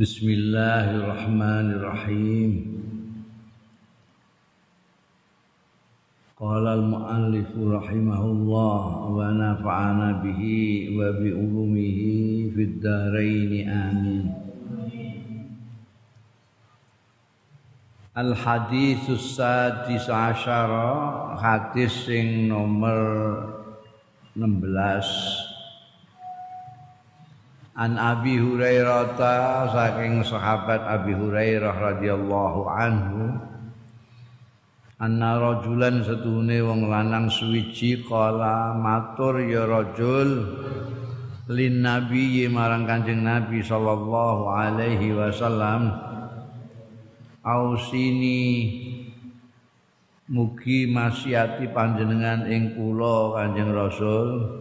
Bismillahirrahmanirrahim Qala al-muallif rahimahullah wa nafa'ana bihi wa bi ulumihi fid dharain amin Al haditsus sadis asyara hadis sing nomor 16 An Abi Hurairah saking sahabat Abi Hurairah radhiyallahu anhu anna rajulan setuhune wong lanang suwiji kala matur ya rajul lin nabi marang kanjeng nabi sallallahu alaihi wasallam ausini mugi masyati panjenengan ing kula kanjeng rasul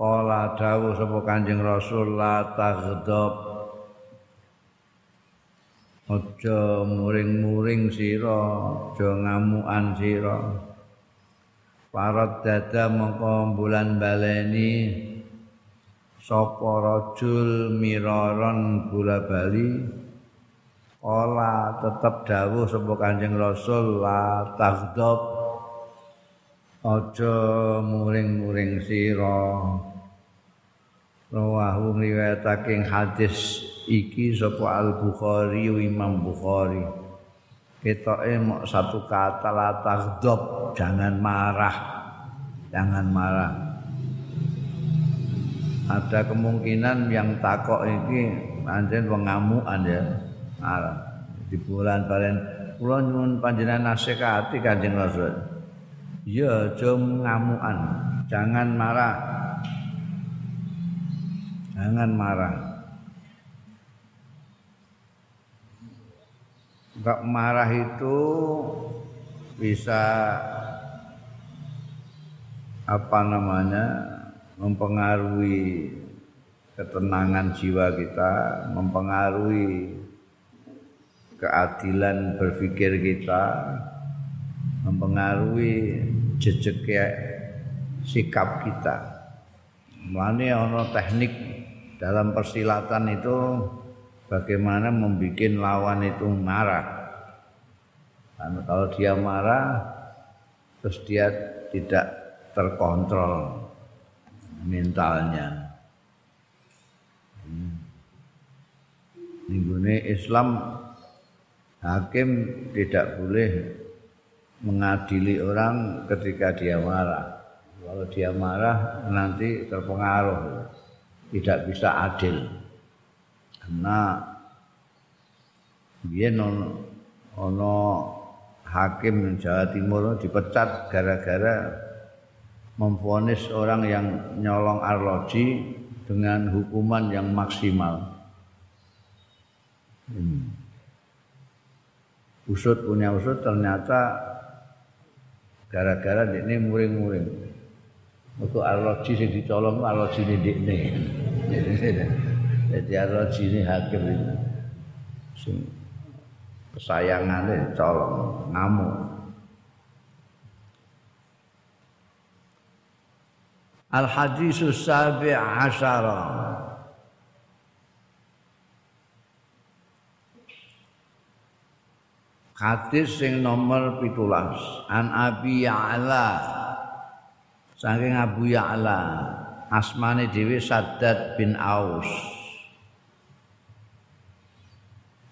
Kala dawuh sapa Kanjeng Rasul la taghdab Aja muring-muring sira, aja ngamukan sira. Parot dada mongko bulan baleni sapa rajul miraron bola bali Kala tetep dawuh sapa Kanjeng Rasul la taghdab Aja muring-muring sira. Rawahu riwayatake hadis iki sapa Al Bukhari Imam Bukhari. Ketoke mok satu kata la taghdab jangan marah. Jangan marah. Ada kemungkinan yang takok iki pancen pengamukan ya marah. Di bulan balen kula nyuwun panjenengan nasihati Kanjeng Rasul. Ya jom ngamukan. Jangan marah Jangan marah. Enggak marah itu bisa apa namanya mempengaruhi ketenangan jiwa kita, mempengaruhi keadilan berpikir kita, mempengaruhi jejak sikap kita. Mana ono teknik dalam persilatan itu bagaimana membuat lawan itu marah. Dan kalau dia marah, terus dia tidak terkontrol mentalnya. Ini Islam hakim tidak boleh mengadili orang ketika dia marah. Kalau dia marah nanti terpengaruh tidak bisa adil karena dia non ono hakim Jawa Timur dipecat gara-gara memfonis orang yang nyolong arloji dengan hukuman yang maksimal. Hmm. Usut punya usut ternyata gara-gara ini muring-muring. Untuk arloji sing dicolong arloji ini dikne. Jadi ini hakim itu. Sing kesayangannya colong, ngamuk. Al hadisus sabi asyara Hadis sing nomor pitulas An Abi Ya'la saking Abu Ya'la asmane dhewe Saddad bin Aus.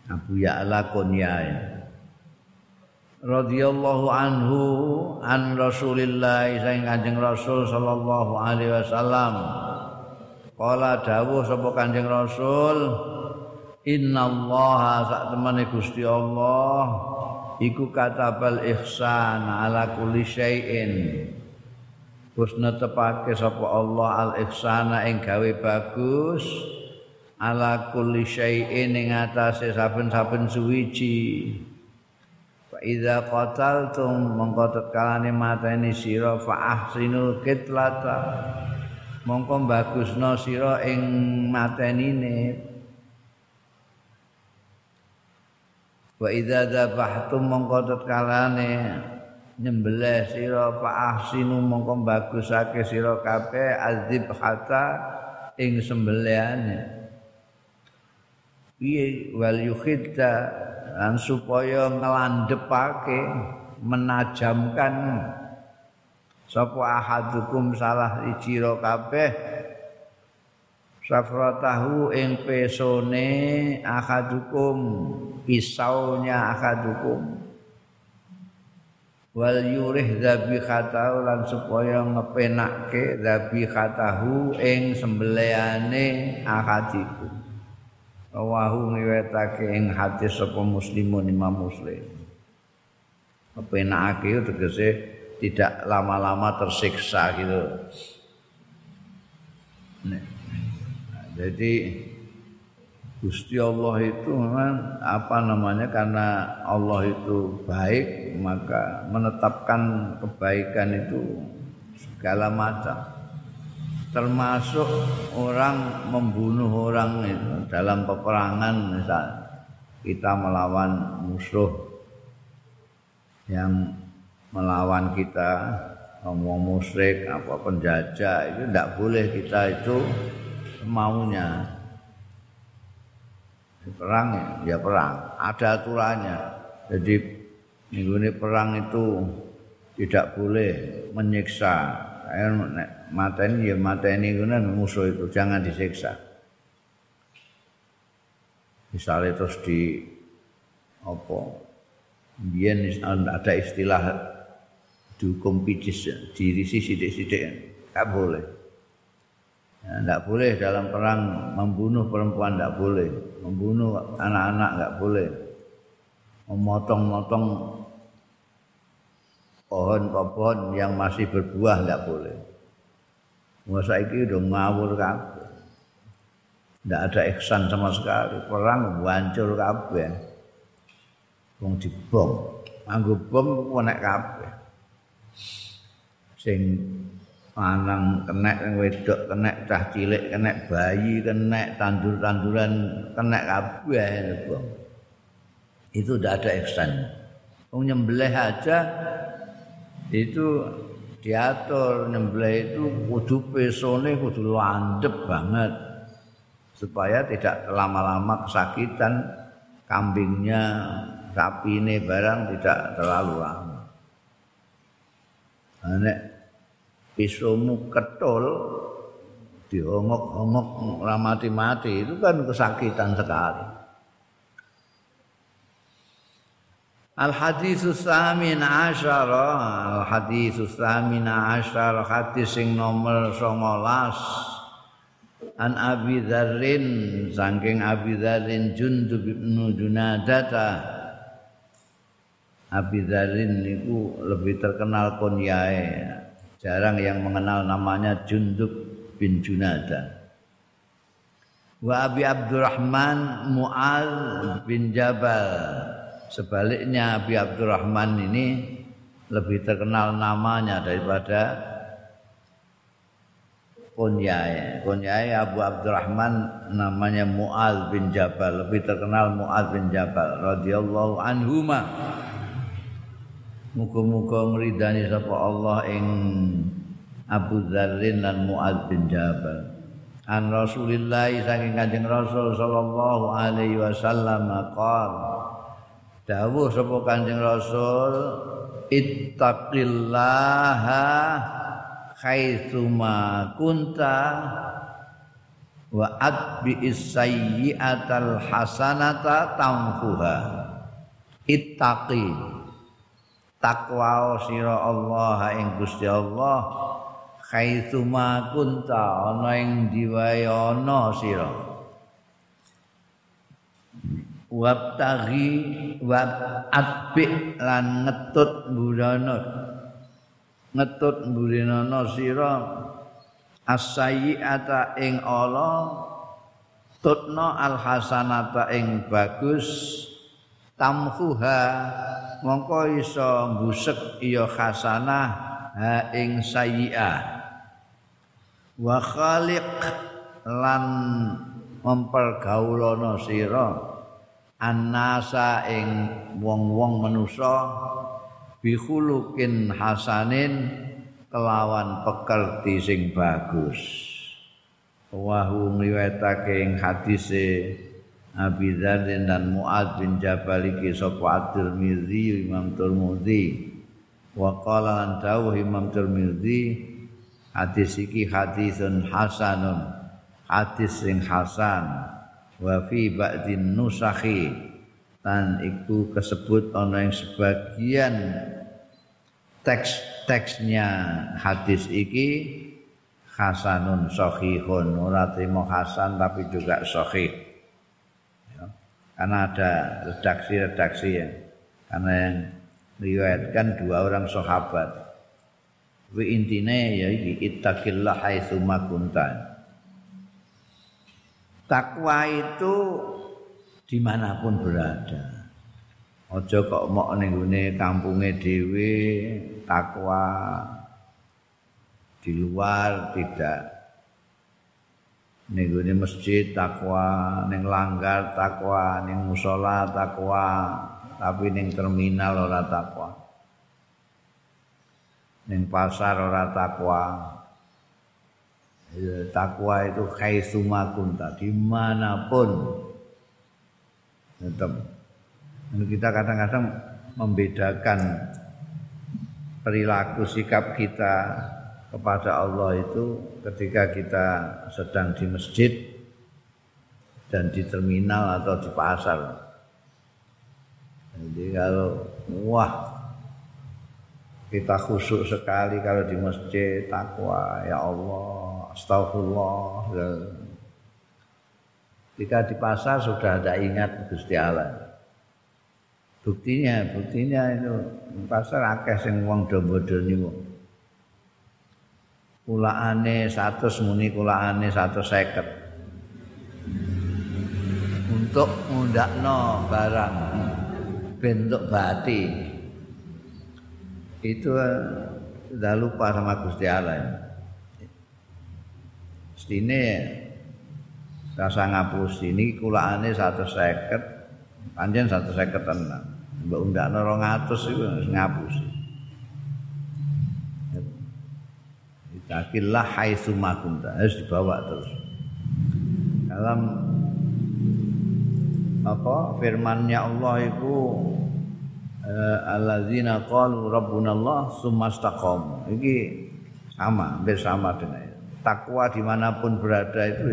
Abu Ya'la kunyae radhiyallahu anhu an Rasulillah saking Kanjeng Rasul sallallahu alaihi wasallam. Kala dawuh sapa Kanjeng Rasul innallaha sak temene Gusti Allah iku katabal ihsan ala kulli syai'in Wis netepake sapa Allah al ihsana ing gawe bagus ala kulli syai'in ing atase saben-saben suwiji. Fa idza qataltum mongko tetkalane mateni sira fa ahsinul qitlata. Mongko bagusno sira ing matenine. Wa idza dzabhtum mongko tetkalane nyembelih sira fa ahsinu mongko bagusake sira kabeh azib hatta ing sembelihane. Piye? Wal yukhidda lan supaya ngelandepake menajamkan. Sapa ahadukum salah ijira kabeh? Safratahu ing pesone ahadukum pisaunya ahadukum wal yurih dzabihatahu lan supaya ngepenake dzabihatahu ing sembelihane ahadikum Rawahu ngiwetake ing hadis sapa muslimun Imam Muslim. Kepenake tegese tidak lama-lama tersiksa gitu. Nah, jadi Gusti Allah itu memang apa namanya karena Allah itu baik maka menetapkan kebaikan itu segala macam. Termasuk orang membunuh orang itu dalam peperangan misal kita melawan musuh yang melawan kita ngomong musyrik apa penjajah itu tidak boleh kita itu maunya perang ya perang ada aturannya jadi minggu ini perang itu tidak boleh menyiksa mateni ya mateni kuwi musuh itu jangan disiksa. Misalnya terus di apa? Biyen ada istilah dihukum pijis dirisi sidik-sidik enggak boleh. Tidak ya, boleh dalam perang membunuh perempuan tidak boleh, membunuh anak-anak tidak boleh, memotong-motong pohon-pohon yang masih berbuah tidak boleh. Masa ini udah ngawur kabeh. Tidak ada ihsan sama sekali. Perang hancur kabeh. Wong dibom. Anggo bom konek kabeh. Sing lanang kena wedok kena cah cilik kena bayi kena tandur-tanduran kena kabeh. Itu tidak ada ihsan. Wong nyembelih aja itu diatur nyembelih itu kudu pesone kudu landep banget supaya tidak lama-lama kesakitan kambingnya sapi ini barang tidak terlalu lama nek pisomu ketul dihongok-hongok mati-mati. Itu kan kesakitan sekali. Al hadis samin asyara Al hadis samin asyara hadis sing nomor 19 An Abi Dzarrin saking Abi Dzarrin Jundub bin Junadata. Abi Dzarrin niku lebih terkenal kunyae jarang yang mengenal namanya Jundub bin Junada Wa Abi Abdurrahman Mu'al bin Jabal Sebaliknya Abi Abdurrahman ini lebih terkenal namanya daripada kunyai. Kunyai Abu Abdurrahman namanya Mu'al bin Jabal, lebih terkenal Mu'al bin Jabal radhiyallahu anhuma. Muga-muga ngridani sapa Allah ing Abu Dzarrin dan Mu'al bin Jabal. An Rasulillah saking Kanjeng Rasul sallallahu alaihi wasallam qala dawuh sapa Kanjeng Rasul ittaqillaha haitsuma kunta wa atbi'is sayyi'atal hasanata tamfuha ittaqi takwa sira Allah ing Gusti Allah haitsuma kunta ana ing diwae ana sira. Wabtaghi wa atbi lan ngetut burana ngetut burana sira asayiata ing ala tutna al hasanata ing bagus tamhuha mongko iso mbusek iya hasanah ha ing sayi'ah. Wa khaliq lan mempergaulana sira annasa ing wong-wong manusa bihulukin hasanin kelawan pekerti sing bagus. Wahu ngliwetake ing hadise Abi Dzar dan Muad bin Jabal iki sapa At-Tirmizi Imam Tirmizi wa qala lan Imam Tirmizi hadis iki hadisun hasanun hadis sing hasan. Wa fi ba'din nusakhi dan iku kesebut ana yang sebagian teks-teksnya hadis iki hasanun sahihun. Ora terima hasan tapi juga sahih karena ada redaksi-redaksi ya karena yang riwayatkan dua orang sahabat Wi intine ya iki ittaqillah haitsu kunta. Takwa itu dimanapun berada. Ojo kok mok ning gone kampunge dhewe takwa di luar tidak ning masjid takwa, ning langgar takwa, ning musala takwa, tapi ning terminal ora takwa. Ning pasar ora takwa. Ya, takwa itu khaisuma kunta di mana pun tetap kita kadang-kadang membedakan perilaku sikap kita kepada Allah itu ketika kita sedang di masjid dan di terminal atau di pasar. Jadi kalau wah kita khusyuk sekali kalau di masjid takwa ya Allah astagfirullah Ketika di pasar sudah ada ingat Gusti Allah. Buktinya, buktinya itu pasar akeh sing wong do-bodoni wong. Kulaane 100 muni kulaane 150 untuk ngundakno barang bentuk bati. Itu sudah lupa sama Gusti Allah Stine rasa ngapus ini kulaane 150 panjen 150 tenan mbok undakno 200 iku ngapusi Takillah haitsu makunta harus dibawa terus. Dalam apa firmannya Allah itu uh, alladzina qalu rabbuna Allah tsumastaqam. Iki sama, hampir sama dengan itu. Takwa di mana pun berada itu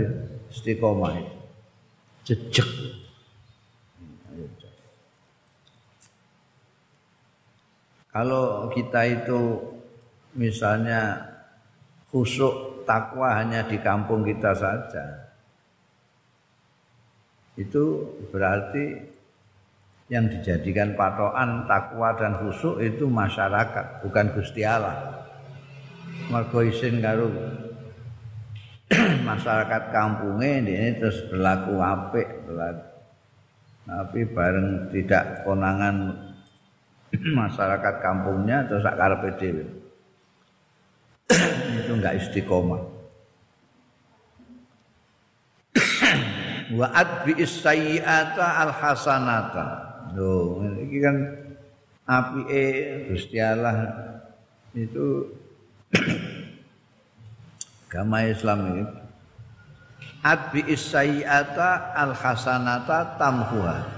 istiqomah itu. Jejak. Kalau kita itu misalnya khusyuk takwa hanya di kampung kita saja. Itu berarti yang dijadikan patokan takwa dan khusyuk itu masyarakat, bukan Gusti Allah. Mergo isin karo masyarakat kampungnya ini terus berlaku apik. Tapi bareng tidak konangan masyarakat kampungnya terus karepe dhewe. Itu enggak istiqomah. Wa adbi sayyi'ata al hasanata. Loh, ini kan apike Gusti Allah itu agama Islam ini adbi sayyi'ata al hasanata tamhuha.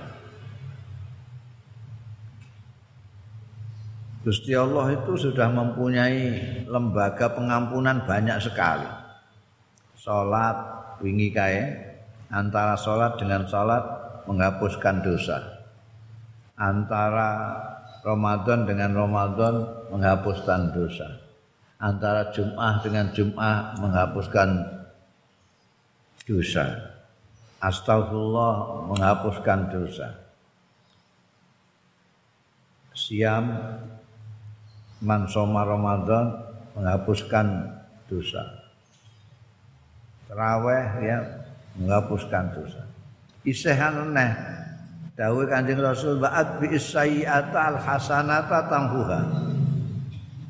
Gusti Allah itu sudah mempunyai lembaga pengampunan banyak sekali. Salat wingi kae antara salat dengan salat menghapuskan dosa. Antara Ramadan dengan Ramadan menghapuskan dosa. Antara Jum'ah dengan Jum'ah menghapuskan dosa. Astagfirullah menghapuskan dosa. Siam man soma Ramadan menghapuskan dosa. Terawih ya menghapuskan dosa. Isehan neh dawuh Kanjeng Rasul ba'at bi sayyi'ata al hasanata tamhuha.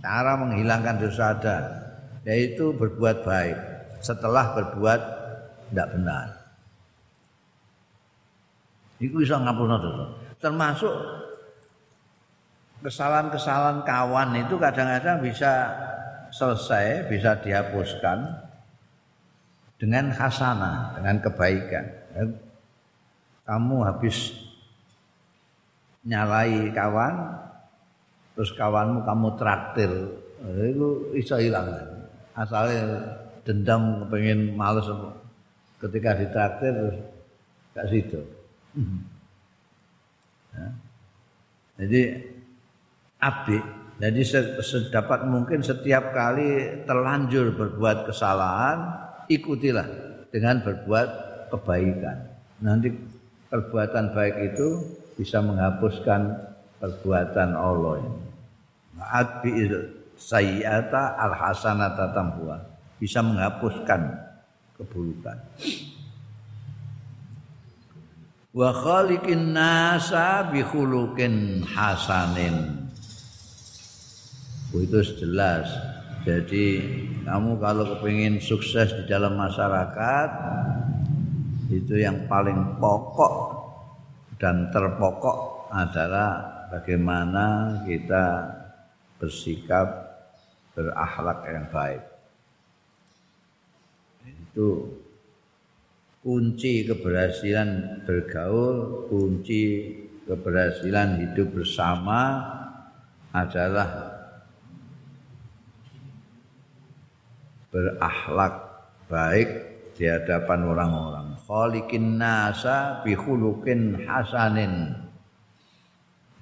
Cara menghilangkan dosa ada yaitu berbuat baik setelah berbuat tidak benar. Iku bisa ngapurna dosa. Termasuk kesalahan-kesalahan kawan itu kadang-kadang bisa selesai, bisa dihapuskan dengan hasanah, dengan kebaikan. kamu habis nyalai kawan terus kawanmu kamu traktir itu iso hilang asalnya dendam pengen males ketika ditraktir terus gak situ ya. jadi abdi jadi sedapat mungkin setiap kali terlanjur berbuat kesalahan, ikutilah dengan berbuat kebaikan. Nanti perbuatan baik itu bisa menghapuskan perbuatan Allah ini. Adbi sayyata al hasanata tambuha bisa menghapuskan keburukan. Wa khaliqin nasa bi khuluqin hasanin itu jelas. Jadi kamu kalau kepingin sukses di dalam masyarakat itu yang paling pokok dan terpokok adalah bagaimana kita bersikap berakhlak yang baik. Itu kunci keberhasilan bergaul, kunci keberhasilan hidup bersama adalah berakhlak baik di hadapan orang-orang. Khaliqin nasa bi khuluqin hasanin.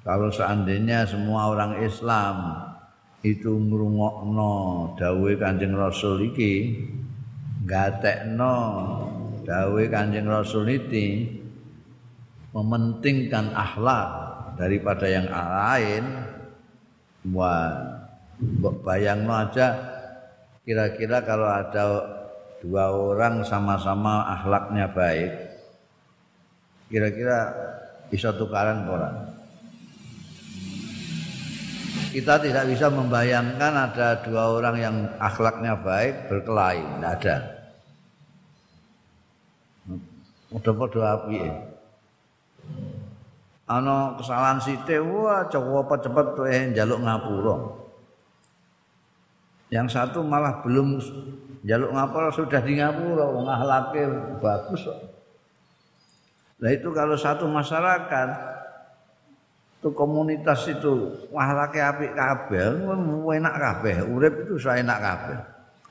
Kalau seandainya semua orang Islam itu ngrungokno dawuhe Kanjeng Rasul iki, gatekno dawuhe Kanjeng Rasul itu mementingkan akhlak daripada yang lain, wah bayangno aja kira-kira kalau ada dua orang sama-sama akhlaknya baik kira-kira bisa tukaran orang. Kita tidak bisa membayangkan ada dua orang yang akhlaknya baik berkelahi tidak ada. Udah pada api ya. ano kesalahan sithik wah coba cepet tuh eh jaluk ngapura Yang satu malah belum jaluk ngapura sudah di ngapura, wong akhlake bagus. Nah itu kalau satu masyarakat itu komunitas itu akhlake apik kabeh, enak kabeh, urip itu saya enak kabeh.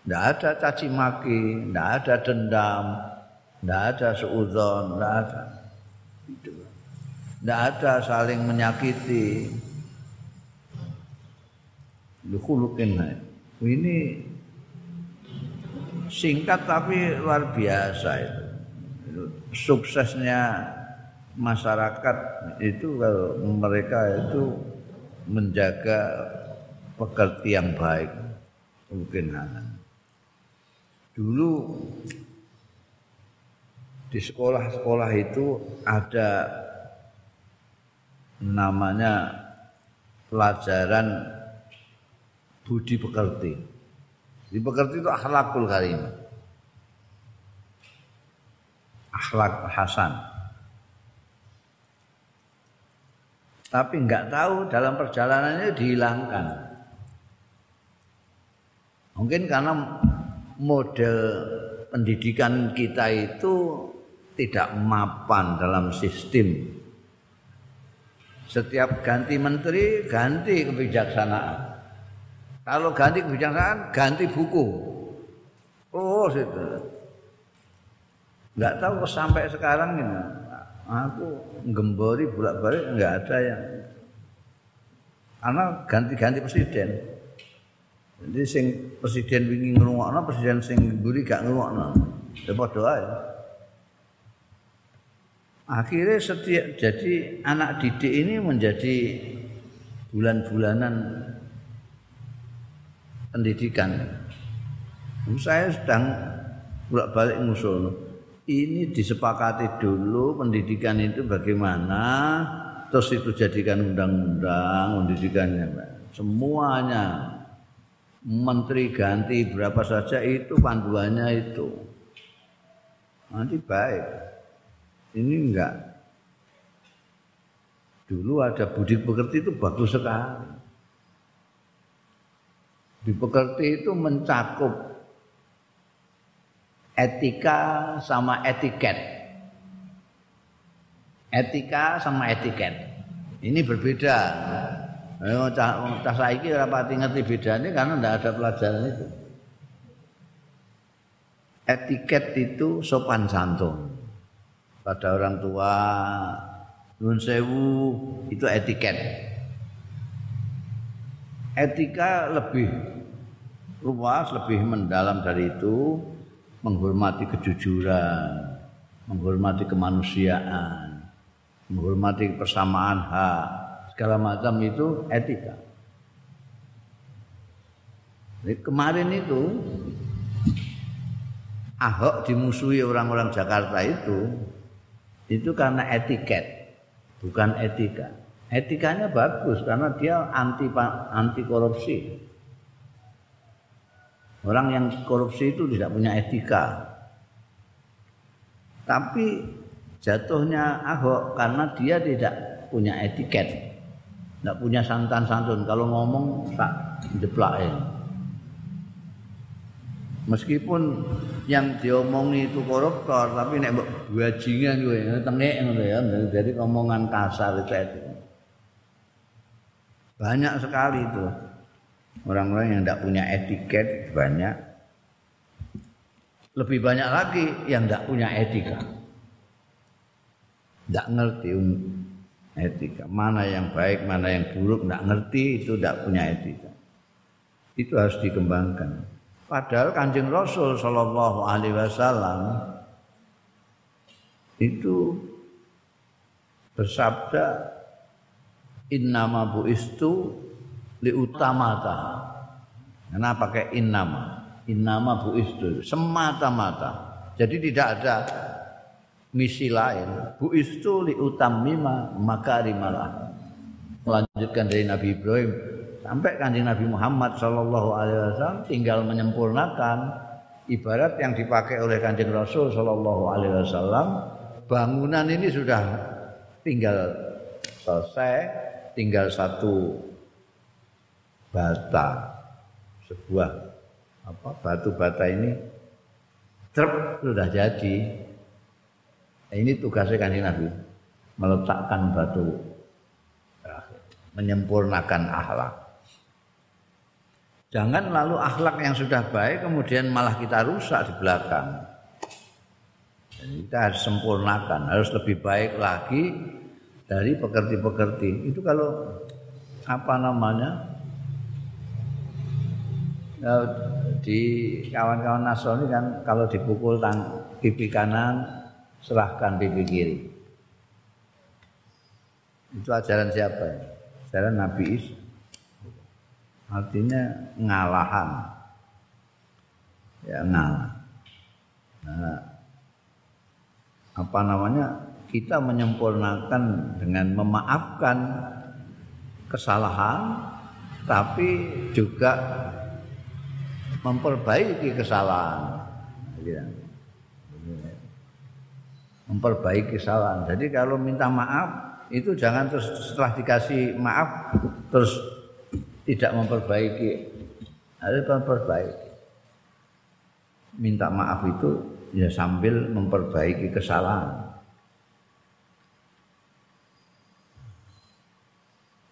Tidak ada caci maki, tidak ada dendam, tidak ada seuzon, tidak ada. Tidak ada saling menyakiti. Dukulukin naik. Ini singkat tapi luar biasa itu. Suksesnya masyarakat itu kalau mereka itu menjaga pekerti yang baik mungkin dulu di sekolah-sekolah itu ada namanya pelajaran budi pekerti. Di pekerti itu akhlakul karim. Akhlak hasan. Tapi enggak tahu dalam perjalanannya dihilangkan. Mungkin karena model pendidikan kita itu tidak mapan dalam sistem. Setiap ganti menteri, ganti kebijaksanaan. Kalau ganti kebijaksanaan, ganti buku. Oh, situ. Enggak tahu sampai sekarang ini. Aku gembori bolak-balik enggak ada yang karena ganti-ganti presiden. Jadi sing presiden wingi ngrungokno, presiden sing mburi gak ngrungokno. Ya padha ae. Akhirnya setiap jadi anak didik ini menjadi bulan-bulanan pendidikan. Saya sedang bolak-balik ngusul. Ini disepakati dulu pendidikan itu bagaimana, terus itu jadikan undang-undang pendidikannya. Semuanya menteri ganti berapa saja itu panduannya itu. Nanti baik. Ini enggak. Dulu ada budi pekerti itu bagus sekali. Dipekerti itu mencakup etika sama etiket. Etika sama etiket. Ini berbeda. Ayo cah cah saiki ora pati ngerti bedanya karena ndak ada pelajaran itu. Etiket itu sopan santun. Pada orang tua, nun sewu itu etiket. Etika lebih luas, lebih mendalam dari itu, menghormati kejujuran, menghormati kemanusiaan, menghormati persamaan hak, segala macam itu etika. Jadi kemarin itu Ahok dimusuhi orang-orang Jakarta itu itu karena etiket, bukan etika. Etikanya bagus karena dia anti anti korupsi. Orang yang korupsi itu tidak punya etika. Tapi jatuhnya Ahok karena dia tidak punya etiket. Tidak punya santan santun. Kalau ngomong tak jeplakin meskipun yang diomongi itu koruptor tapi nek bajingan kowe tengek ngono ya jadi omongan kasar itu banyak sekali itu. Orang-orang yang tidak punya etiket banyak. Lebih banyak lagi yang tidak punya etika. Tidak ngerti etika. Mana yang baik mana yang buruk tidak ngerti itu tidak punya etika. Itu harus dikembangkan. Padahal Kanjeng Rasul sallallahu alaihi wasallam itu bersabda innama buistu li utamata. Kenapa pakai innama? Innama buistu semata-mata. Jadi tidak ada misi lain. Buistu li utammima makarimalah. Melanjutkan dari Nabi Ibrahim sampai kanjeng Nabi Muhammad Shallallahu Alaihi Wasallam tinggal menyempurnakan ibarat yang dipakai oleh kanjeng Rasul Shallallahu Alaihi Wasallam bangunan ini sudah tinggal selesai tinggal satu bata sebuah apa batu bata ini truk sudah jadi nah, ini tugasnya kanjeng Nabi meletakkan batu menyempurnakan akhlak Jangan lalu akhlak yang sudah baik kemudian malah kita rusak di belakang. Jadi kita harus sempurnakan, harus lebih baik lagi dari pekerti-pekerti. Itu kalau apa namanya? Ya, di kawan-kawan Nasrani kan kalau dipukul tang pipi kanan serahkan pipi kiri. Itu ajaran siapa? Ajaran Nabi Isa artinya ngalahan ya ngalah nah, apa namanya kita menyempurnakan dengan memaafkan kesalahan tapi juga memperbaiki kesalahan. Memperbaiki kesalahan. Jadi kalau minta maaf itu jangan terus setelah dikasih maaf terus tidak memperbaiki. Harus memperbaiki. Minta maaf itu ya sambil memperbaiki kesalahan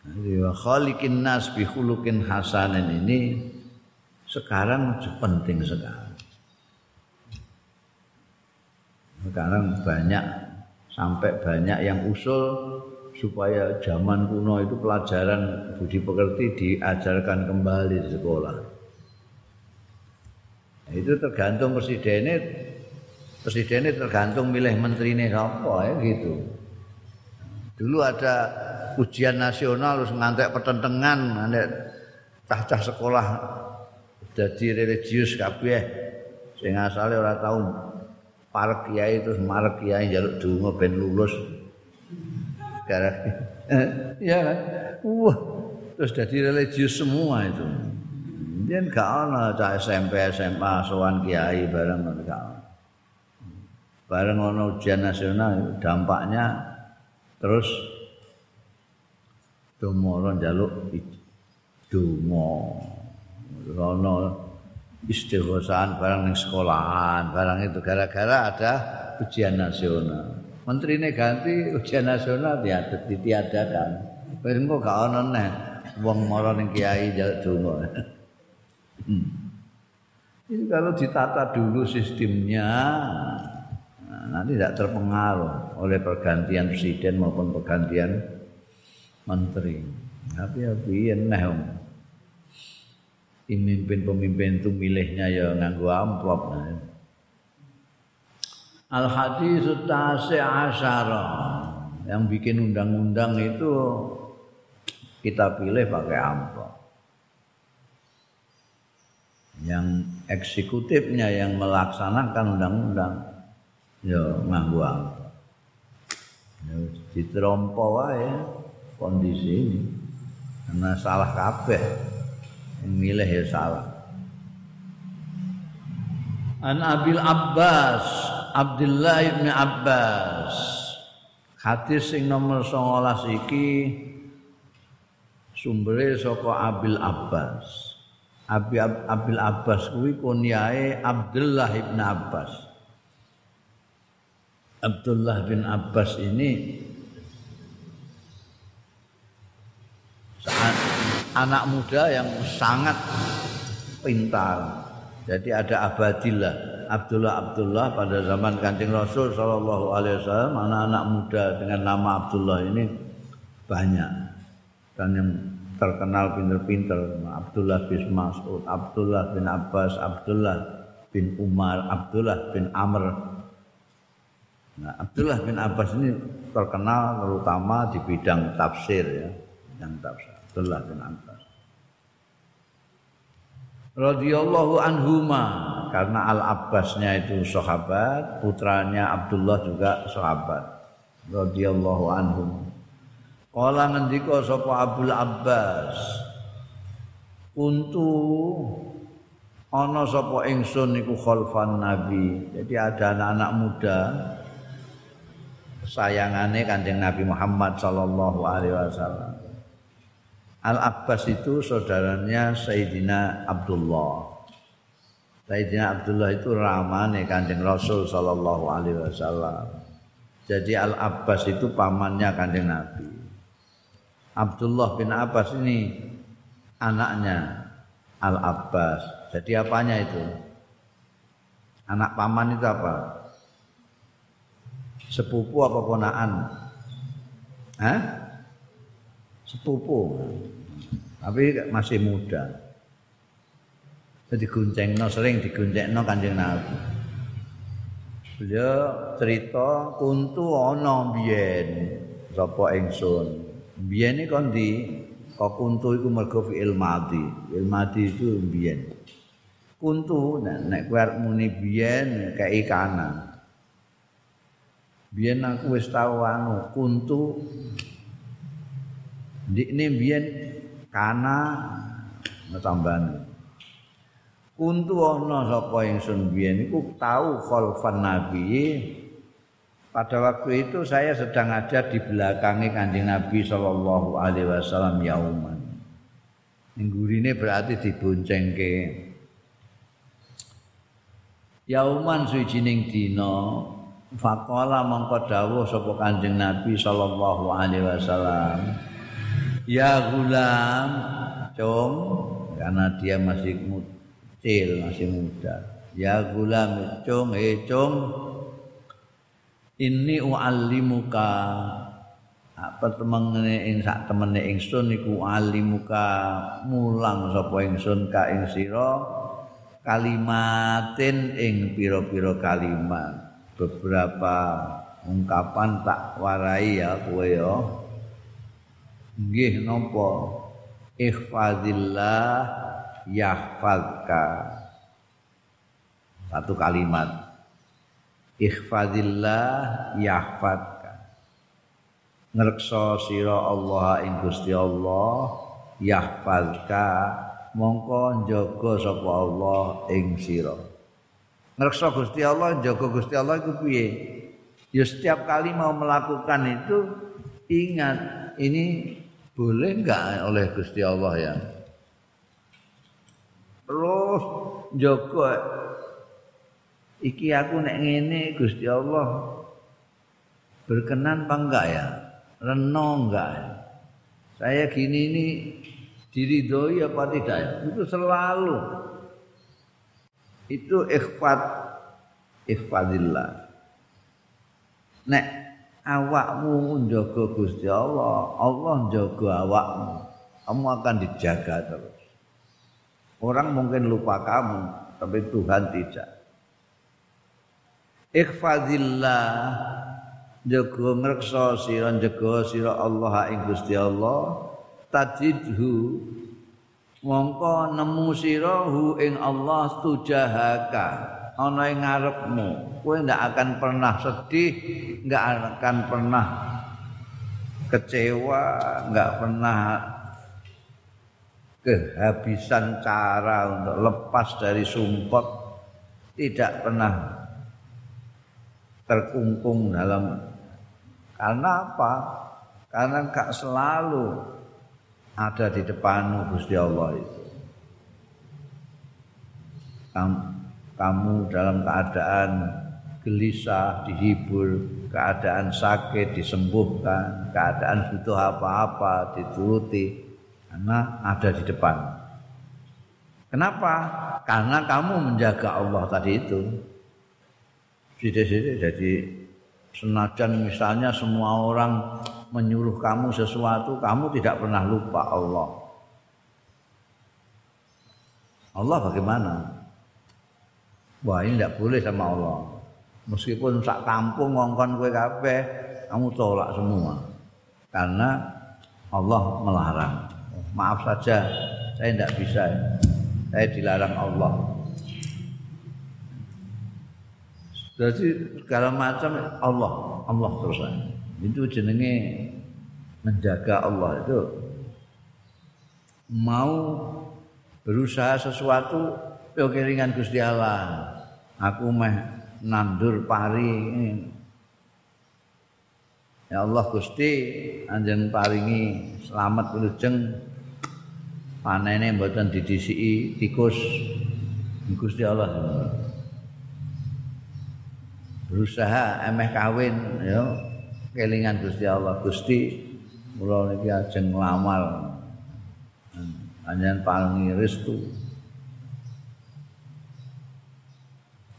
Jadi khaliqin nas bi khuluqin hasanin ini sekarang penting sekali. Sekarang banyak sampai banyak yang usul supaya zaman kuno itu pelajaran budi pekerti diajarkan kembali di sekolah. Nah, itu tergantung presidennya, presidennya tergantung milih menterinya apa ya gitu. Dulu ada ujian nasional terus ngantek pertentangan, ngantek cah-cah sekolah. Jadi religius kabeh. Sing asale ora tau parek kiai terus marek kiai njaluk donga ben lulus. Sekarang ya kan? Wah terus jadi religius semua itu. Dia gak ada cah SMP SMA sowan kiai bareng gak bareng ono ujian nasional dampaknya terus domo jaluk domo ono istighosahan barang ning sekolahan barang itu gara-gara ada ujian nasional menterine ganti ujian nasional diadet ditiadakan. Wis engko gak ono neh wong mara ning kiai jaluk donga. Hmm. Ini kalau ditata dulu sistemnya, nah, nanti tidak terpengaruh oleh pergantian presiden maupun pergantian menteri. Tapi ya piye neh pemimpin-pemimpin itu milihnya ya nganggo amplop. Nah. Al hadis tasi asyara yang bikin undang-undang itu kita pilih pakai amplop. Yang eksekutifnya yang melaksanakan undang-undang ya nganggo amplop. Ya ditrompo wae kondisi ini. Karena salah kabeh. Milih ya salah. An Abil Abbas Abdullah bin Abbas. Hadis sing nomor 19 iki sumbere saka Abil Abbas. Abi Abil Abbas kuwi kunyae Abdullah bin Abbas. Abdullah bin Abbas ini saat anak muda yang sangat pintar. Jadi ada Abadillah, Abdullah Abdullah pada zaman Kanjeng Rasul Shallallahu Alaihi Wasallam anak-anak muda dengan nama Abdullah ini banyak dan yang terkenal pinter-pinter Abdullah bin Mas'ud, Abdullah bin Abbas, Abdullah bin Umar, Abdullah bin Amr. Nah, Abdullah bin Abbas ini terkenal terutama di bidang tafsir ya, bidang tafsir. Abdullah bin Abbas radhiyallahu anhuma karena Al Abbasnya itu sahabat, putranya Abdullah juga sahabat. Radhiyallahu anhum. Kala ngendika sapa Abdul Abbas, "Untu ana sapa ingsun iku khalfan Nabi." Jadi ada anak-anak muda sayangane Kanjeng Nabi Muhammad sallallahu alaihi wasallam. Al-Abbas itu saudaranya Sayyidina Abdullah. Sayyidina Abdullah itu ramane Kanjeng Rasul sallallahu alaihi wasallam. Jadi Al-Abbas itu pamannya Kanjeng Nabi. Abdullah bin Abbas ini anaknya Al-Abbas. Jadi apanya itu? Anak paman itu apa? Sepupu apa ponaan? Hah? Sepupu tapi masih muda. Jadi no sering no Kanjeng Nabi. Beliau cerita kuntu ana biyen sapa ingsun. Biyen iki kon di kok kuntu iku mergo. Fi'il madhi itu biyen. Kuntu nek nek kowe muni biyen kei kanan. Biyen aku wis tau anu kuntu Dikne biyen kana tambahan kuntu ana sapa ingsun biyen iku tau khalfan nabi pada waktu itu saya sedang ada di belakangnya kanjeng Nabi Shallallahu Alaihi Wasallam yauman. Ninggurine berarti diboncengke. Yauman suwijining dina faqala mongko dawuh sapa kanjeng Nabi Shallallahu Alaihi Wasallam ya gulam com karena dia masih kecil masih muda. Ya gulam com eh com ini uallimuka. Apa temene ing sak temene ingsun iku alimuka mulang sapa ingsun ka ing sira? Kalimatin ing pira-pira kalimat. Beberapa ungkapan tak warai ya kowe ya nggih napa? Ihfazillah yahfazka. Satu kalimat. Ihfazillah yahfazka. Ngrekso sira Allah ing Gusti Allah yahfazka. Mongko njaga sapa Allah ing sira. Ngrekso Gusti Allah njaga Gusti Allah iku piye? Ya setiap kali mau melakukan itu ingat ini boleh enggak oleh Gusti Allah ya? Terus Joko iki aku nek ngene Gusti Allah berkenan apa enggak ya? Reno enggak ya saya gini ini diridhoi apa tidak ya? Itu selalu. Itu ikhfat ikhfadillah. Nek awakmu njaga Gusti Allah Allah njaga awakmu. Kamu akan dijaga terus. Orang mungkin lupa kamu tapi Tuhan tidak. Ikhfadillah jaga ngreksa sira jaga sira Allah ing Gusti Allah. Tajidhu mongko nemu sira ing Allah tujahaka ana ing ngarepmu kowe ndak akan pernah sedih ndak akan pernah kecewa nggak pernah kehabisan cara untuk lepas dari sumpot tidak pernah terkungkung dalam karena apa? Karena gak selalu ada di depanmu Gusti Allah itu. Kamu dalam keadaan gelisah dihibur, keadaan sakit disembuhkan, keadaan butuh apa-apa dituruti karena ada di depan. Kenapa? Karena kamu menjaga Allah tadi itu. Sidik-sidik jadi senajan misalnya semua orang menyuruh kamu sesuatu, kamu tidak pernah lupa Allah. Allah bagaimana? Wah ini tidak boleh sama Allah. Meskipun sak kampung ngongkon kue kabeh, kamu tolak semua. Karena Allah melarang. Maaf saja, saya tidak bisa. Saya dilarang Allah. Jadi segala macam Allah, Allah terus. Itu jenenge menjaga Allah itu mau berusaha sesuatu yo kelingan Gusti Allah. Aku meh nandur pari Ya Allah Gusti anjen paringi selamat wilujeng. Panene mboten didisiki tikus. Gusti Allah. Berusaha emeh kawin ya. Kelingan Gusti Allah. Gusti kula niki ajeng nglamar panjenengan paringi restu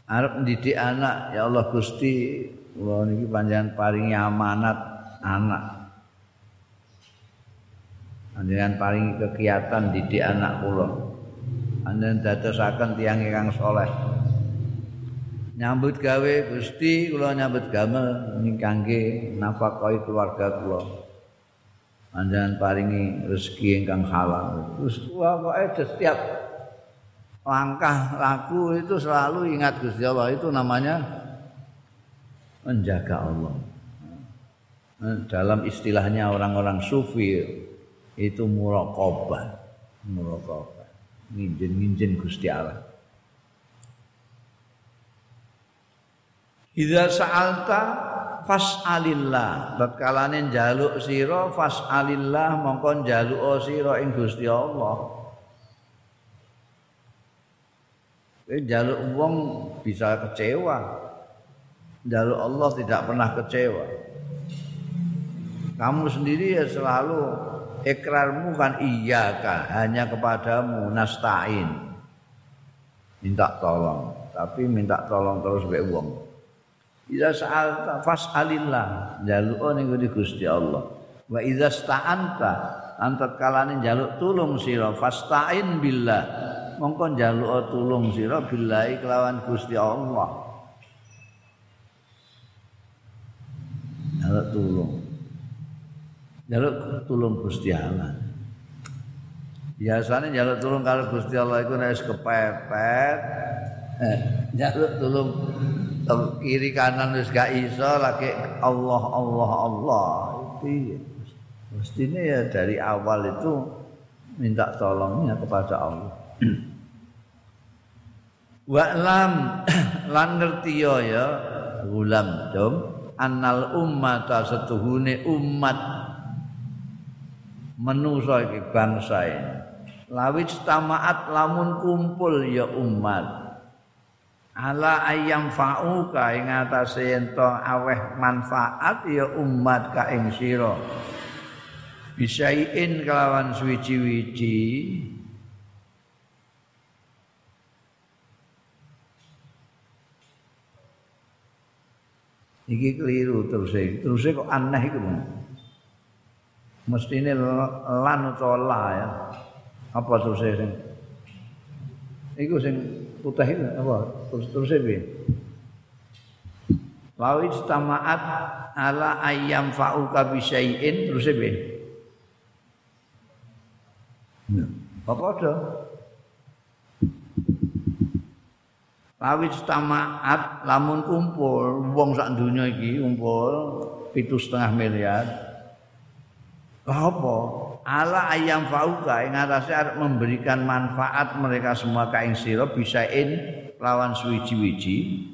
arep ndidik anak ya Allah Gusti kula niki panjenengan paringi amanat anak. Panjenengan paringi kegiatan didik anak kula. Panjenengan dadosaken tiyang ingkang saleh nyambut gawe Gusti kula nyambut gawe kangge nafkahi keluarga kula. Panjenengan paringi rezeki ingkang halal. Terus pokoke setiap langkah laku itu selalu ingat Gusti Allah. Itu namanya menjaga Allah. Dalam istilahnya orang-orang sufi itu muraqabah. Muraqabah. Nginjen-nginjen Gusti Allah. Idza sa'alta fas'alillah. Tatkalane njaluk sira fas'alillah mongko njaluk sira ing Gusti Allah. Kowe njaluk wong bisa kecewa. Njaluk Allah tidak pernah kecewa. Kamu sendiri ya selalu ikrarmu kan iya kan hanya kepadamu nasta'in. Minta tolong, tapi minta tolong terus mbek wong. Iza sa'alta fas'alillah jaluk ning Gusti Allah. Wa idza sta'anta antat kalane jaluk tulung sira fasta'in billah. Mongko jaluk tulung sira billahi kelawan Gusti Allah. Jaluk tulung. Jaluk tulung Gusti Allah. Biasanya jaluk tulung kalau Gusti Allah itu nek kepepet. Eh, jaluk tulung kiri kanan wis gak iso lagi Allah Allah Allah itu mestinya ya dari awal itu minta tolongnya kepada Allah Wa'lam lan ngerti ya gulam dom. Annal ummata setuhune umat. Menusa iki bangsa ini. Lawit tamaat lamun kumpul ya umat. Ala ayam fa'uka ing atase ento aweh manfaat ya umat ka ing sira. Bisain kelawan suwiji-wiji iki keliru terus terus kok aneh iku mestine lan utawa la ya. Apa terus sing? Iku sing putih itu apa? Terus terus piye? Lawi istamaat ala ayam fa'uka bisyai'in terus piye? Apa ada? Lawi istamaat lamun kumpul wong sak dunia iki kumpul pitu setengah miliar. Apa? Ala ayam fauka ing atase arep memberikan manfaat mereka semua ka ing sira bisain lawan suwiji-wiji.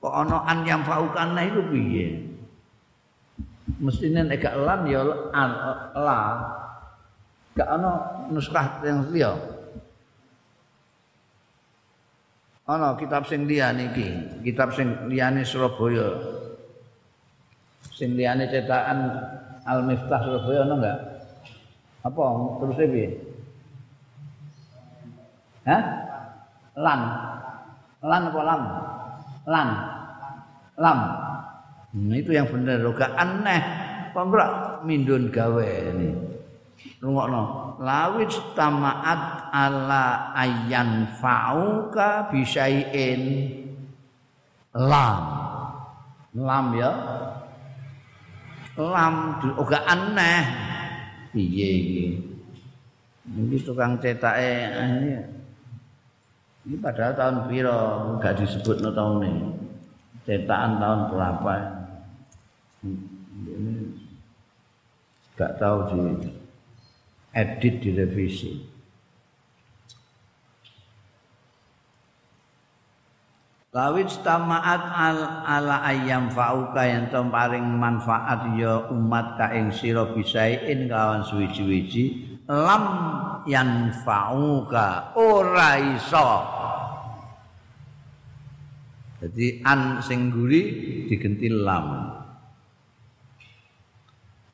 Kok ana an yang fauka nah itu piye? Mestine nek lan ya la gak ana nuskah yang liya ana kitab sing liya niki kitab sing liyane Surabaya sing liyane cetakan Al Miftah Surabaya ono enggak? Apa terus piye? Hah? Lan. Lan apa lam? Lan. Lam. Nah, itu yang benar, gak aneh. Pembrak mindun gawe ini. Rungokno. Lawit tamaat ala ayan fauka bisain lam. Lam ya. Lam juga aneh. Piye iki iki tukang cetake ini. Ini padahal tahun piro? Enggak disebut no tahun ini. Cetakan tahun berapa? Ini enggak tahu di edit direvisi Lawit tamaat al ala ayam fauka yang tom paring manfaat ya umat ka ing sira bisain kawan suwi-wiji lam yan fauka ora iso. Jadi an sing guri digenti lam.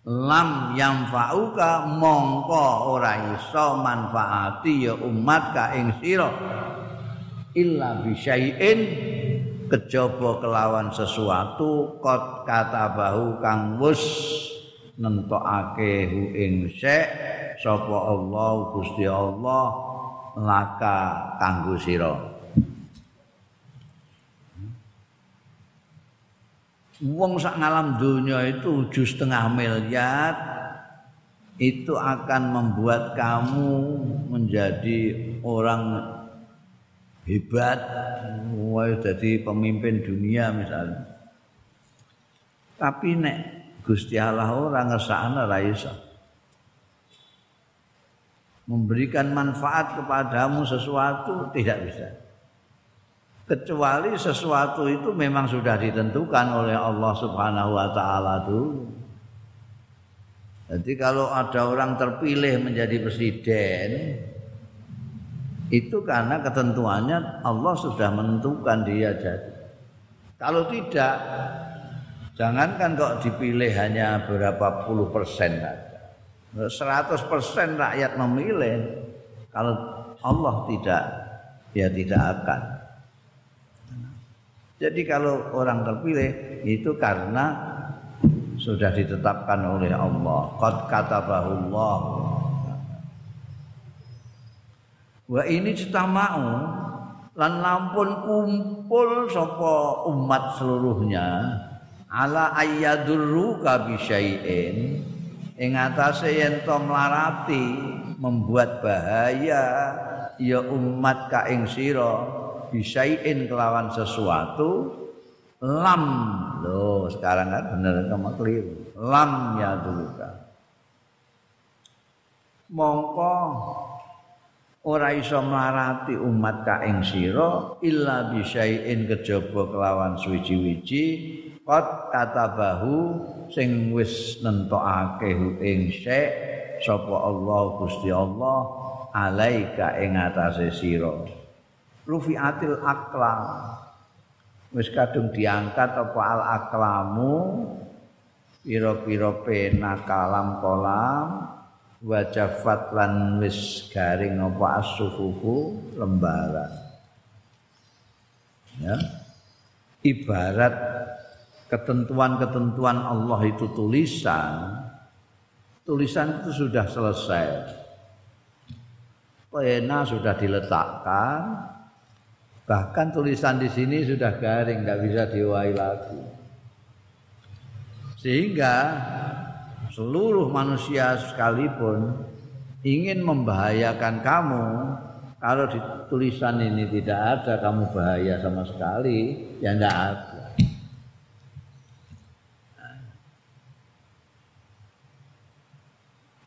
Lam yang fauka mongko ora iso manfaati ya umat ka ing sira. Illa bisyai'in kejaba kelawan sesuatu kot kata bahu kang wus nentokake hu ing sek sapa Allah Gusti Allah laka kanggo sira Wong sak ngalam dunia itu tujuh setengah miliar itu akan membuat kamu menjadi orang hebat wae jadi pemimpin dunia misalnya. Tapi nek Gusti Allah ora ngersakne ra iso. Memberikan manfaat kepadamu sesuatu tidak bisa kecuali sesuatu itu memang sudah ditentukan oleh Allah Subhanahu wa taala dulu jadi kalau ada orang terpilih menjadi presiden itu karena ketentuannya Allah sudah menentukan dia jadi. Kalau tidak, jangankan kok dipilih hanya berapa puluh persen saja. 100 persen rakyat memilih. Kalau Allah tidak, ya tidak akan. Jadi kalau orang terpilih itu karena sudah ditetapkan oleh Allah. Qad katabahullah wa ini mau lan lampun kumpul sapa umat seluruhnya ala ayyadurru ka bisyai'in ing atase yen to mlarati membuat bahaya ya umat ka ing sira bisyai'in kelawan sesuatu lam. Lho sekarang kan bener kamu keliru. Lam ya dulu mongko ora iso marati umat ka ing sira illa bisyai'in kejaba kelawan suwi-wiji qad katabahu sing wis nentokake ing syek sapa Allah Gusti Allah alaika ing atase sira rufiatil aklam. Wis kadung diangkat apa al aklamu pira-pira pena kalam kolam. Wajafat lan wis garing apa asufufu lembaran. Ya. Ibarat ketentuan-ketentuan Allah itu tulisan. Tulisan itu sudah selesai. Pena sudah diletakkan Bahkan tulisan di sini sudah garing, nggak bisa diwai lagi. Sehingga seluruh manusia sekalipun ingin membahayakan kamu, kalau di tulisan ini tidak ada kamu bahaya sama sekali, ya tidak ada.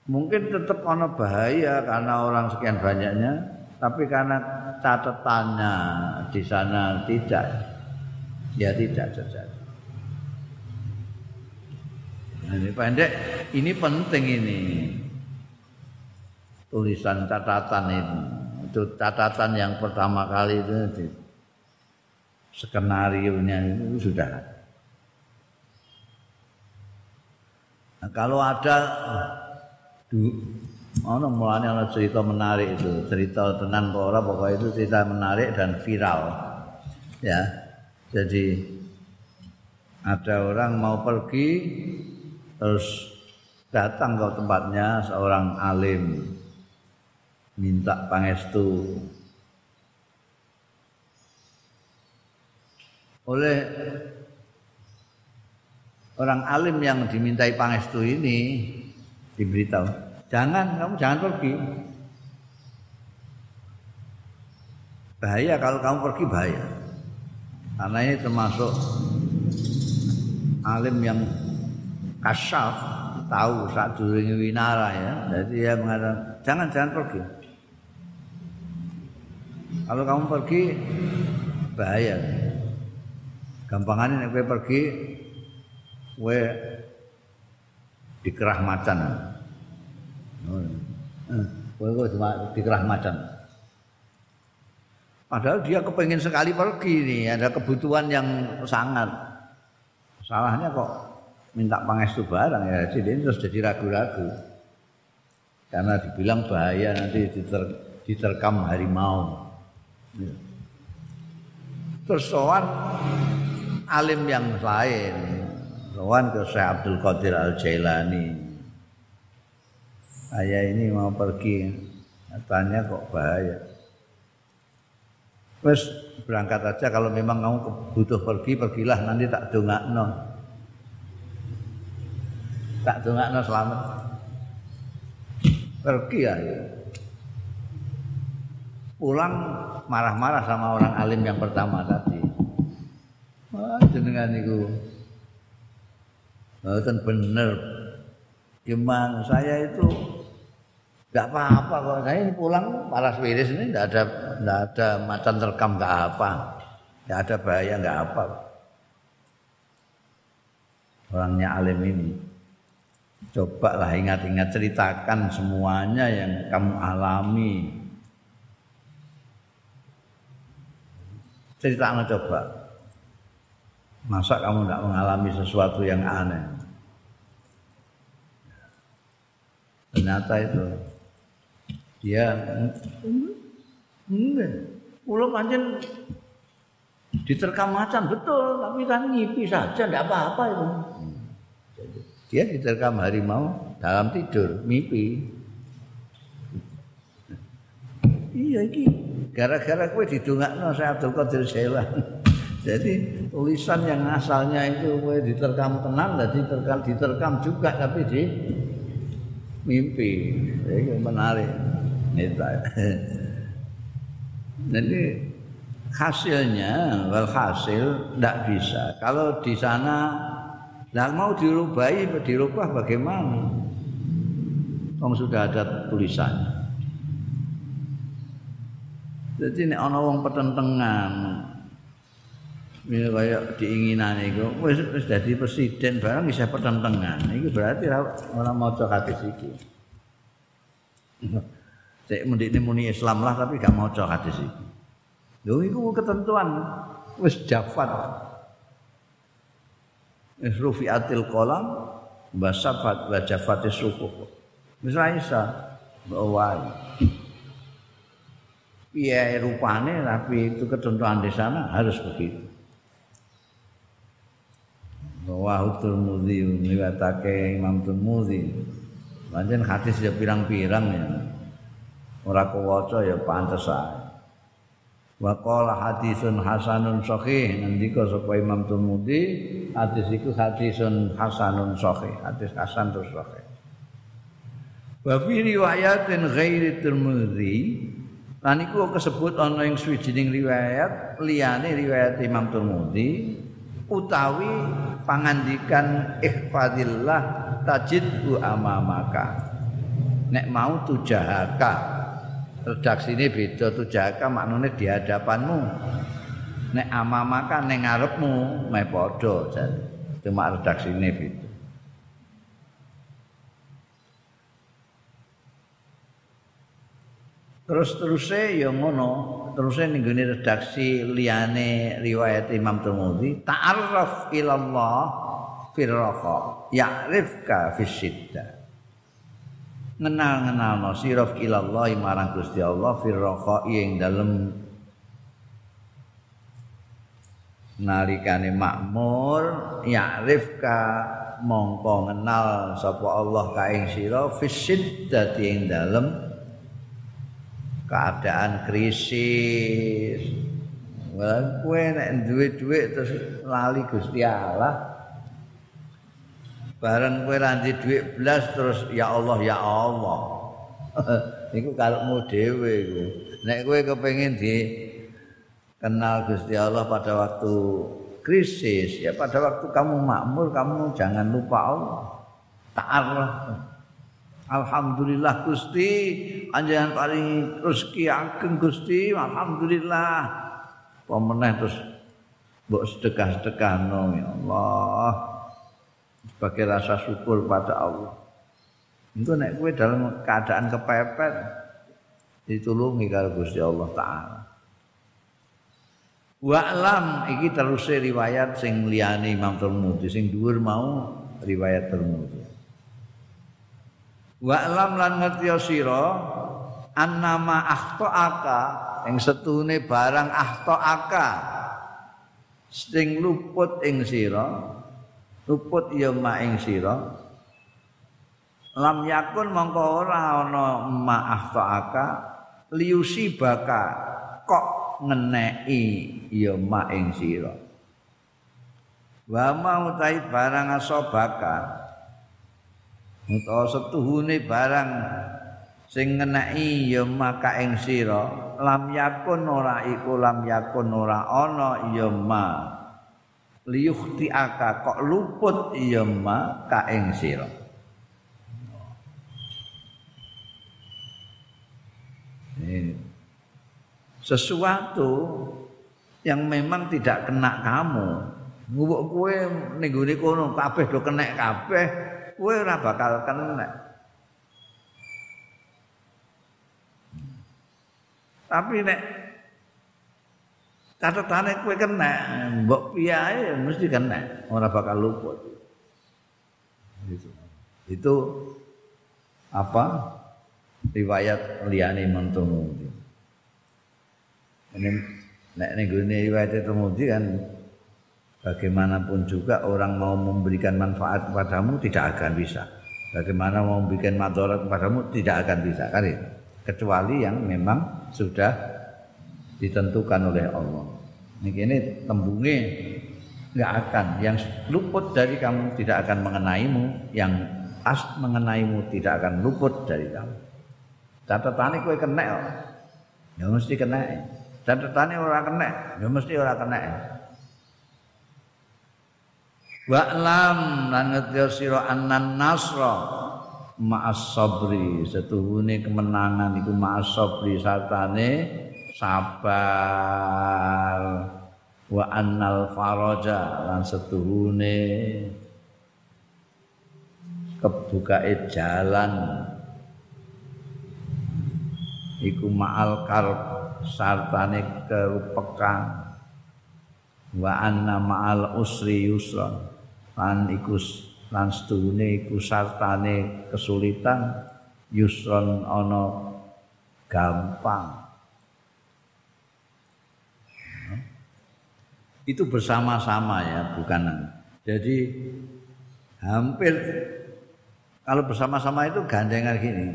Mungkin tetap ono bahaya karena orang sekian banyaknya, tapi karena catatannya di sana tidak. Ya tidak terjadi. Ini pendek ini penting ini. Tulisan catatan ini. Itu catatan yang pertama kali itu di skenario nya itu sudah. Nah, kalau ada Ono mulane ana cerita menarik itu, cerita tenan apa ora pokoknya itu cerita menarik dan viral. Ya. Jadi ada orang mau pergi terus datang ke tempatnya seorang alim minta pangestu oleh orang alim yang dimintai pangestu ini diberitahu Jangan, kamu jangan pergi. Bahaya kalau kamu pergi bahaya. Karena ini termasuk alim yang kasyaf tahu saat during winara ya. Jadi dia mengatakan jangan jangan pergi. Kalau kamu pergi bahaya. Gampangannya nek pergi we dikerah macan. Kowe kok cuma dikerahmatan. Padahal dia kepengen sekali pergi nih, ada kebutuhan yang sangat. Salahnya kok minta pangestu barang ya, jadi terus jadi ragu-ragu. Karena dibilang bahaya nanti diter, diterkam harimau. Terus soan alim yang lain, soan ke Syekh Abdul Qadir Al Jailani saya ini mau pergi. Katanya kok bahaya. Terus berangkat aja. Kalau memang kamu butuh pergi pergilah. Nanti tak dongakno. Tak dongakno selamat. Pergi ya. Pulang marah-marah sama orang alim yang pertama tadi. Wah jenengan itu Betul bener. Gimana? Saya itu Enggak apa-apa kok. Saya pulang paras wiris ini enggak ada enggak ada macan terkam enggak apa. Enggak ada bahaya enggak apa. Orangnya alim ini. Coba lah ingat-ingat ceritakan semuanya yang kamu alami. Ceritakan coba. Masa kamu enggak mengalami sesuatu yang aneh? Ternyata itu Ya. Enggak. Kula pancen diterkam macan betul, tapi kan ngipi saja enggak apa-apa itu. Dia diterkam harimau dalam tidur, mimpi. Iya iki gara-gara kowe didongakno saya Abdul Qadir Jailan. Jadi tulisan yang asalnya itu kowe diterkam tenang, jadi diterkam diterkam juga tapi di mimpi. Itu menarik. Jadi hasilnya wal hasil tidak bisa. Kalau di sana tidak mau dirubahi, dirubah bagaimana? Om sudah ada tulisannya. Jadi ini ana wong pertentangan. Ini kayak diinginan itu, wis wis dadi presiden barang bisa pertentangan. Ini berarti orang mau hadis iki. Cek mendikne muni Islam lah tapi gak maca hadis iki. Lho iku ketentuan wis jafat. Wis rufiatil basafat wa jafatis suhuf. Wis ra isa bawa. Piye rupane tapi itu ketentuan di sana harus begitu. Bahwa Tirmidzi meliwatake Imam Tirmidzi. Pancen hadis ya pirang-pirang ya. Ora kewaca ya pantes ae. Wa qala hadisun hasanun sahih ngendika sapa Imam Tirmidzi hadis iku hadisun hasanun sahih hadis hasan terus sahih. Wa fi riwayatin ghairi Tirmidzi lan iku kesebut ana ing swijining riwayat liyane riwayat Imam Tirmidzi utawi pangandikan ihfadillah tajidhu amamaka. Nek mau tujahaka redaksi ini beda tuh jaka maknanya di hadapanmu. Nek amamaka ning ngarepmu me padha cuma redaksi ini beda. Terus terusnya ya ngono, terusnya ning gone redaksi liyane riwayat Imam Tirmidzi, ta'arraf ilallah firraha, ya'rifka fisiddah. No siraf ilallah marang Gusti Allah firraha ing dalem. Nalikane makmur ya'rifka mongko ngenal sapa Allah ka ing sira dadi ing dalem. Keadaan krisis. Wah, kowe nek duwe dhuwit terus lali Gusti Allah, bareng kowe ra dhuwit blas terus ya Allah ya Allah. Iku kalukmu dhewe iku. Nek kowe kepengin di kenal Gusti Allah pada waktu krisis ya pada waktu kamu makmur kamu jangan lupa Allah. Ta'arraf. Alhamdulillah Gusti. Anjenengan paling rezeki ageng Gusti. Alhamdulillah. Pemenah terus mbok sedekah-sedekah ya Allah sebagai rasa syukur pada Allah. Itu nek kowe dalam keadaan kepepet ditulungi karo Gusti Allah taala. Wa alam iki terus riwayat sing liyane Imam Tirmidzi sing dhuwur mau riwayat Tirmidzi. Wa alam lan ngerti sira annama akhtaaka ing setune barang akhtaaka sing luput ing sira luput ya maing sira. Lam yakun mongko ora ana maah taaka liusi baka kok ngeneki ya maing sira. Wa mau tai barang asobaka utawa setuhune barang sing ngeneki ya maka ing sira lam yakun ora iku lam yakun ora ana ya ma liyukhti aka kok luput? Iya ma ka ing sira. Sesuatu yang memang tidak kena kamu. Ngubuk kue ning kono kabeh do kena kabeh kue ora bakal kena tapi nek catatane kowe kena. Mbok piye mesti kena. Ora bakal luput. Itu itu apa? Riwayat liyane mentumu ini nek ning riwayat itu kan bagaimanapun juga orang mau memberikan manfaat kepadamu tidak akan bisa. Bagaimana mau memberikan madarat kepadamu tidak akan bisa kan kecuali yang memang sudah ditentukan oleh Allah. Ini tembunge. Nggak akan. Yang luput dari kamu tidak akan mengenaimu. Yang pas mengenaimu tidak akan luput dari kamu. Catatannya kue kena. Ya mesti kena. Catatannya orang kena. Ya mesti orang kena. Wa'lam lan ngerti sira annan nasra. Ma'as sabri setuhune kemenangan iku ma'as sabri satane sabar wa annal faraja lan setuhune kebukae jalan. Iku ma'al karb sartane kerupekan wa anna ma'al usri yusra lan iku lan sedune iku sartane kesulitan. Yusron ana gampang itu bersama-sama ya bukan. Jadi hampir kalau bersama-sama itu gandengan gini.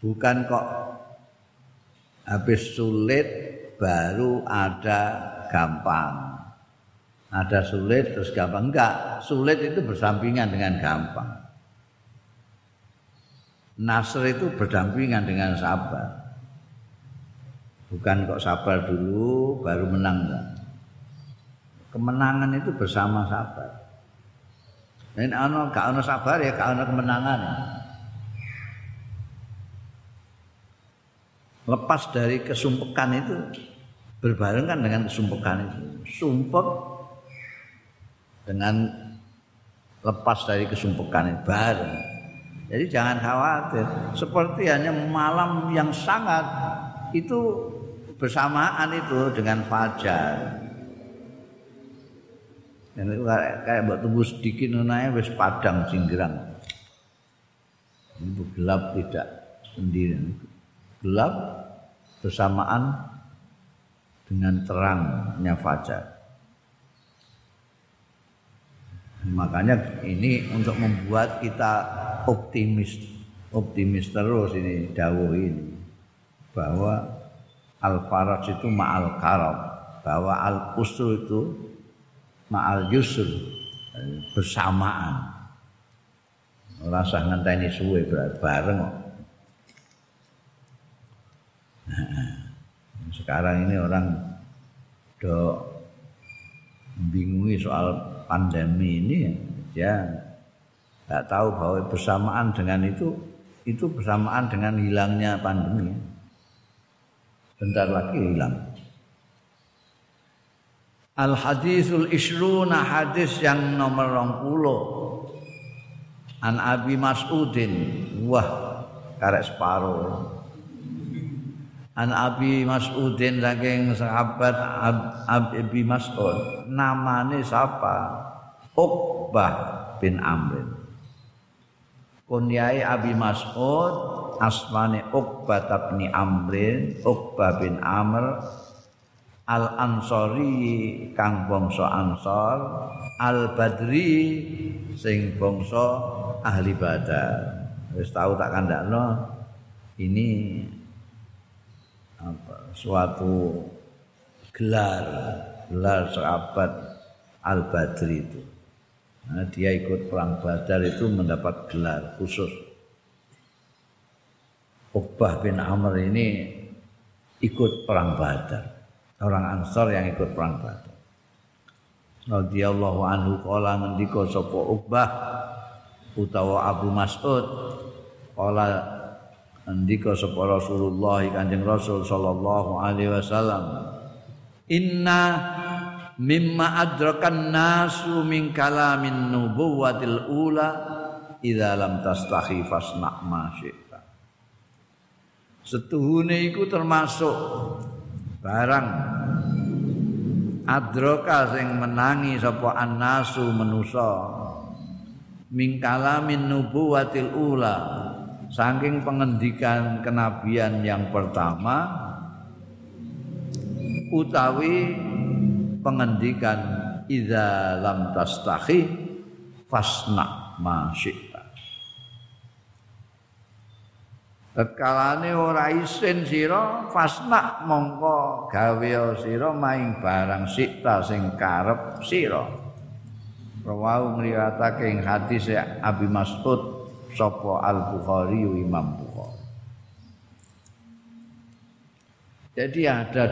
Bukan kok habis sulit baru ada gampang. Ada sulit terus gampang. Enggak sulit itu bersampingan dengan gampang. Nasr itu berdampingan dengan sabar. Bukan kok sabar dulu baru menang enggak kemenangan itu bersama sabar. Dan ana gak ana sabar ya gak ana kemenangan. Lepas dari kesumpekan itu berbarengan dengan kesumpekan itu. Sumpek dengan lepas dari kesumpekan itu bareng. Jadi jangan khawatir. Seperti hanya malam yang sangat itu bersamaan itu dengan fajar. Dan itu kayak buat tunggu sedikit nunanya wis padang singgerang. Ini gelap tidak sendiri. Gelap bersamaan dengan terangnya fajar. Makanya ini untuk membuat kita optimis, optimis terus ini dawuh ini bahwa al faraj itu ma'al karam, bahwa al usul itu ma'al yusr bersamaan. Ora usah ngenteni suwe bareng kok. Sekarang ini orang do bingungi soal pandemi ini ya. Nggak tahu bahwa bersamaan dengan itu itu bersamaan dengan hilangnya pandemi. Bentar lagi hilang Al hadisul isruna hadis yang nomor puluh. An Abi Mas'udin Wah karek separuh. An Abi Mas'udin saking sahabat Ab, Abi Mas'ud namane siapa? Uqbah bin Amr Kunyai Abi Mas'ud asmane Uqbah bin Amr Uqbah bin Amr al ansori kang bangsa ansor al badri sing bangsa ahli badar. Wis tau tak kandakno? Ini apa suatu gelar gelar sahabat al badri itu. Nah, dia ikut perang badar itu mendapat gelar khusus. Uqbah bin Amr ini ikut perang badar orang Ansor yang ikut perang Badar. Radhiyallahu anhu kala ngendika sapa Uqbah utawa Abu Mas'ud kala ngendika sapa Rasulullah Kanjeng Rasul sallallahu alaihi wasallam Inna mimma adrakan nasu min kalamin nubuwatil ula idza lam tastahi fasna ma syi'ta Setuhune iku termasuk barang. Adroka sing menangi sapa annasu manusa. Mingkalamin nubuwatil ula. Saking pengendikan kenabian yang pertama utawi pengendikan idza lam tastahi fasna ma Tekalane ora isin sira fasna mongko gawe sira maing barang sikta sing karep sira. Rawau ngriwatake ing hadis Abi Mas'ud sapa Al Bukhari Imam Bukhari. Jadi ada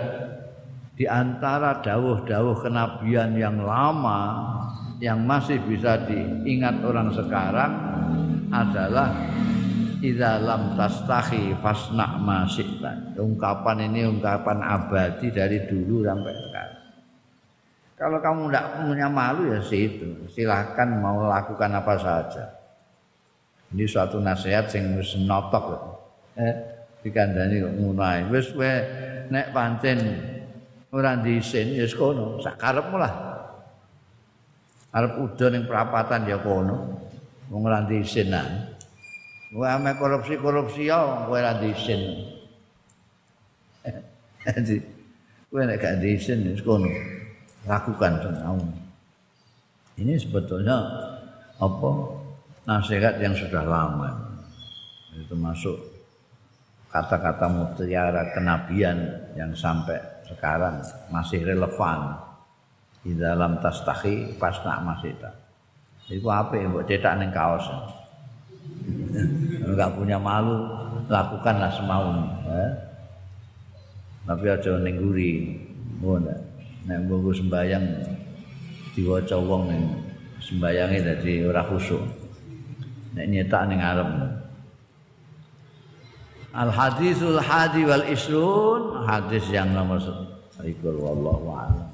di antara dawuh-dawuh kenabian yang lama yang masih bisa diingat orang sekarang adalah idza lam tastahi fasna ma. Ungkapan ini ungkapan abadi dari dulu sampai sekarang. Kalau kamu tidak punya malu ya situ, silahkan mau lakukan apa saja. Ini suatu nasihat yang harus notok. Eh, dikandani kok ngono ae wis kowe nek pancen ya kono sak karepmu lah arep udan ning perapatan ya kono wong ora kowe ame korupsi-korupsi ya kowe ora disin jadi kowe nek gak disin ya kono. Lakukan semau. Ini sebetulnya apa? Nasihat yang sudah lama. Itu masuk kata-kata mutiara kenabian yang sampai sekarang masih relevan. Di dalam tas tahi pas nak masih tak. Itu apa yang buat cetak neng kaos nggak punya malu lakukanlah semau ya. tapi aja neng guri nek mbungku sembayang diwaca wong sembayange dadi ora khusuk. Nek nyetak ning arep Al hadisul hadi wal isrun hadis yang nomor 1 wallahu a'lam